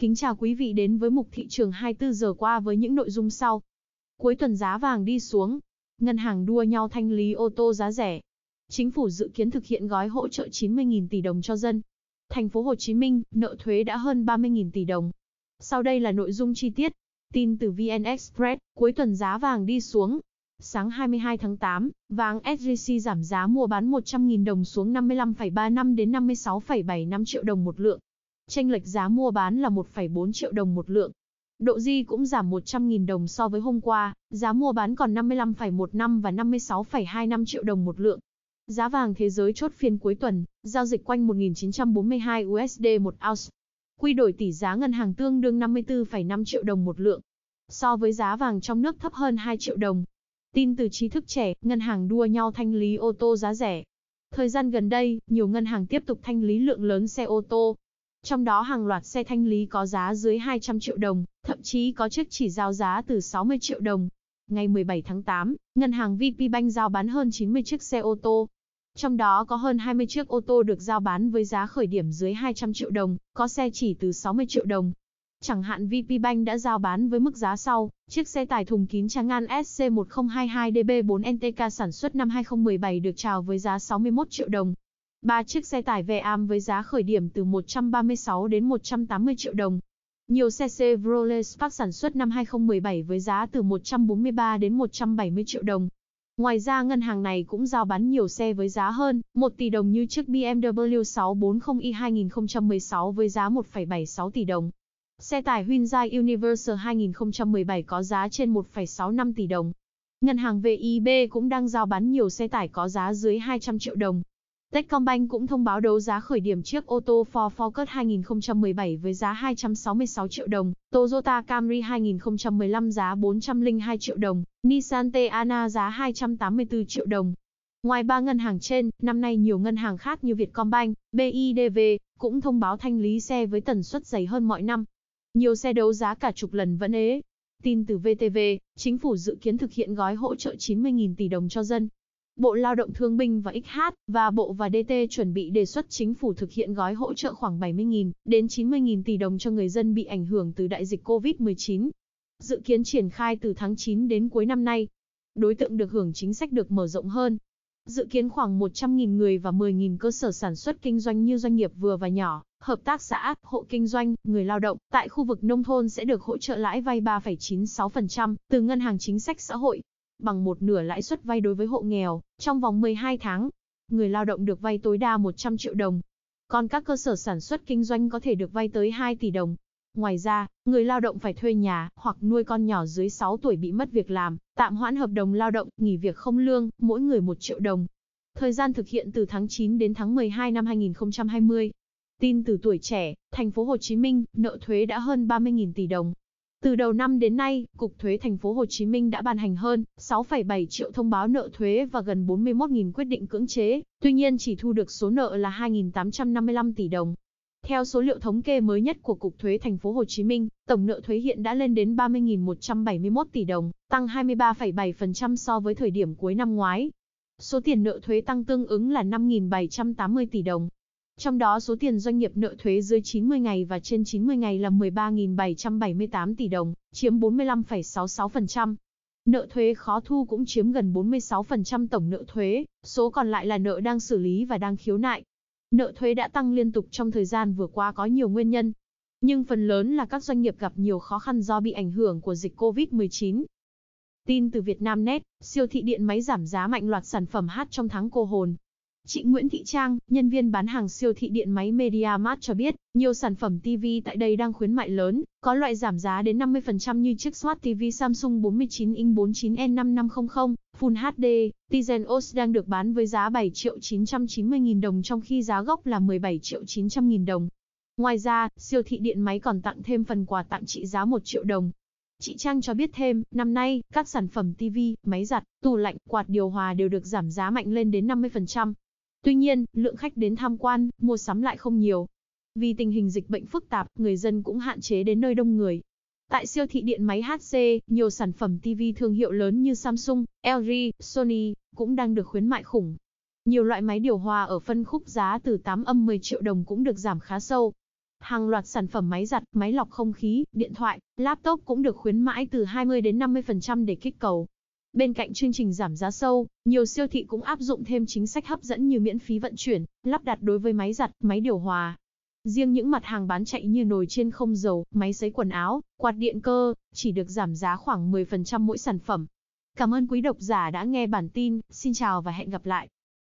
Kính chào quý vị đến với mục thị trường 24 giờ qua với những nội dung sau. Cuối tuần giá vàng đi xuống, ngân hàng đua nhau thanh lý ô tô giá rẻ. Chính phủ dự kiến thực hiện gói hỗ trợ 90.000 tỷ đồng cho dân. Thành phố Hồ Chí Minh, nợ thuế đã hơn 30.000 tỷ đồng. Sau đây là nội dung chi tiết. Tin từ VN Express, cuối tuần giá vàng đi xuống. Sáng 22 tháng 8, vàng SJC giảm giá mua bán 100.000 đồng xuống 55,35 đến 56,75 triệu đồng một lượng. Tranh lệch giá mua bán là 1,4 triệu đồng một lượng. Độ di cũng giảm 100.000 đồng so với hôm qua, giá mua bán còn 55,15 và 56,25 triệu đồng một lượng. Giá vàng thế giới chốt phiên cuối tuần, giao dịch quanh 1.942 USD một ounce. Quy đổi tỷ giá ngân hàng tương đương 54,5 triệu đồng một lượng. So với giá vàng trong nước thấp hơn 2 triệu đồng. Tin từ trí thức trẻ, ngân hàng đua nhau thanh lý ô tô giá rẻ. Thời gian gần đây, nhiều ngân hàng tiếp tục thanh lý lượng lớn xe ô tô, trong đó hàng loạt xe thanh lý có giá dưới 200 triệu đồng, thậm chí có chiếc chỉ giao giá từ 60 triệu đồng. Ngày 17 tháng 8, ngân hàng VPBank giao bán hơn 90 chiếc xe ô tô. Trong đó có hơn 20 chiếc ô tô được giao bán với giá khởi điểm dưới 200 triệu đồng, có xe chỉ từ 60 triệu đồng. Chẳng hạn VPBank đã giao bán với mức giá sau, chiếc xe tải thùng kín trắng An SC1022DB4 NTK sản xuất năm 2017 được chào với giá 61 triệu đồng, Ba chiếc xe tải Veam với giá khởi điểm từ 136 đến 180 triệu đồng. Nhiều xe Chevrolet Spark sản xuất năm 2017 với giá từ 143 đến 170 triệu đồng. Ngoài ra ngân hàng này cũng giao bán nhiều xe với giá hơn 1 tỷ đồng như chiếc BMW 640i 2016 với giá 1,76 tỷ đồng. Xe tải Hyundai Universal 2017 có giá trên 1,65 tỷ đồng. Ngân hàng VIB cũng đang giao bán nhiều xe tải có giá dưới 200 triệu đồng. Techcombank cũng thông báo đấu giá khởi điểm chiếc ô tô Ford Focus 2017 với giá 266 triệu đồng, Toyota Camry 2015 giá 402 triệu đồng, Nissan Teana giá 284 triệu đồng. Ngoài ba ngân hàng trên, năm nay nhiều ngân hàng khác như Vietcombank, BIDV cũng thông báo thanh lý xe với tần suất dày hơn mọi năm. Nhiều xe đấu giá cả chục lần vẫn ế. Tin từ VTV, chính phủ dự kiến thực hiện gói hỗ trợ 90.000 tỷ đồng cho dân. Bộ Lao động Thương binh và XH và Bộ và DT chuẩn bị đề xuất chính phủ thực hiện gói hỗ trợ khoảng 70.000 đến 90.000 tỷ đồng cho người dân bị ảnh hưởng từ đại dịch COVID-19. Dự kiến triển khai từ tháng 9 đến cuối năm nay. Đối tượng được hưởng chính sách được mở rộng hơn. Dự kiến khoảng 100.000 người và 10.000 cơ sở sản xuất kinh doanh như doanh nghiệp vừa và nhỏ, hợp tác xã, hộ kinh doanh, người lao động tại khu vực nông thôn sẽ được hỗ trợ lãi vay 3,96% từ Ngân hàng Chính sách Xã hội bằng một nửa lãi suất vay đối với hộ nghèo, trong vòng 12 tháng. Người lao động được vay tối đa 100 triệu đồng. Còn các cơ sở sản xuất kinh doanh có thể được vay tới 2 tỷ đồng. Ngoài ra, người lao động phải thuê nhà hoặc nuôi con nhỏ dưới 6 tuổi bị mất việc làm, tạm hoãn hợp đồng lao động, nghỉ việc không lương, mỗi người 1 triệu đồng. Thời gian thực hiện từ tháng 9 đến tháng 12 năm 2020. Tin từ tuổi trẻ, thành phố Hồ Chí Minh, nợ thuế đã hơn 30.000 tỷ đồng. Từ đầu năm đến nay, Cục Thuế Thành phố Hồ Chí Minh đã ban hành hơn 6,7 triệu thông báo nợ thuế và gần 41.000 quyết định cưỡng chế, tuy nhiên chỉ thu được số nợ là 2.855 tỷ đồng. Theo số liệu thống kê mới nhất của Cục Thuế Thành phố Hồ Chí Minh, tổng nợ thuế hiện đã lên đến 30.171 tỷ đồng, tăng 23,7% so với thời điểm cuối năm ngoái. Số tiền nợ thuế tăng tương ứng là 5.780 tỷ đồng, trong đó số tiền doanh nghiệp nợ thuế dưới 90 ngày và trên 90 ngày là 13.778 tỷ đồng, chiếm 45,66%. Nợ thuế khó thu cũng chiếm gần 46% tổng nợ thuế, số còn lại là nợ đang xử lý và đang khiếu nại. Nợ thuế đã tăng liên tục trong thời gian vừa qua có nhiều nguyên nhân. Nhưng phần lớn là các doanh nghiệp gặp nhiều khó khăn do bị ảnh hưởng của dịch COVID-19. Tin từ Vietnamnet, siêu thị điện máy giảm giá mạnh loạt sản phẩm hát trong tháng cô hồn, Chị Nguyễn Thị Trang, nhân viên bán hàng siêu thị điện máy Media Mart cho biết, nhiều sản phẩm TV tại đây đang khuyến mại lớn, có loại giảm giá đến 50% như chiếc Smart TV Samsung 49 inch 49N5500 Full HD, Tizen OS đang được bán với giá 7 triệu 990 nghìn đồng trong khi giá gốc là 17 triệu 900 nghìn đồng. Ngoài ra, siêu thị điện máy còn tặng thêm phần quà tặng trị giá 1 triệu đồng. Chị Trang cho biết thêm, năm nay, các sản phẩm TV, máy giặt, tủ lạnh, quạt điều hòa đều được giảm giá mạnh lên đến 50%. Tuy nhiên, lượng khách đến tham quan, mua sắm lại không nhiều. Vì tình hình dịch bệnh phức tạp, người dân cũng hạn chế đến nơi đông người. Tại siêu thị điện máy HC, nhiều sản phẩm TV thương hiệu lớn như Samsung, LG, Sony cũng đang được khuyến mại khủng. Nhiều loại máy điều hòa ở phân khúc giá từ 8 âm 10 triệu đồng cũng được giảm khá sâu. Hàng loạt sản phẩm máy giặt, máy lọc không khí, điện thoại, laptop cũng được khuyến mãi từ 20 đến 50% để kích cầu. Bên cạnh chương trình giảm giá sâu, nhiều siêu thị cũng áp dụng thêm chính sách hấp dẫn như miễn phí vận chuyển, lắp đặt đối với máy giặt, máy điều hòa. Riêng những mặt hàng bán chạy như nồi chiên không dầu, máy sấy quần áo, quạt điện cơ, chỉ được giảm giá khoảng 10% mỗi sản phẩm. Cảm ơn quý độc giả đã nghe bản tin, xin chào và hẹn gặp lại.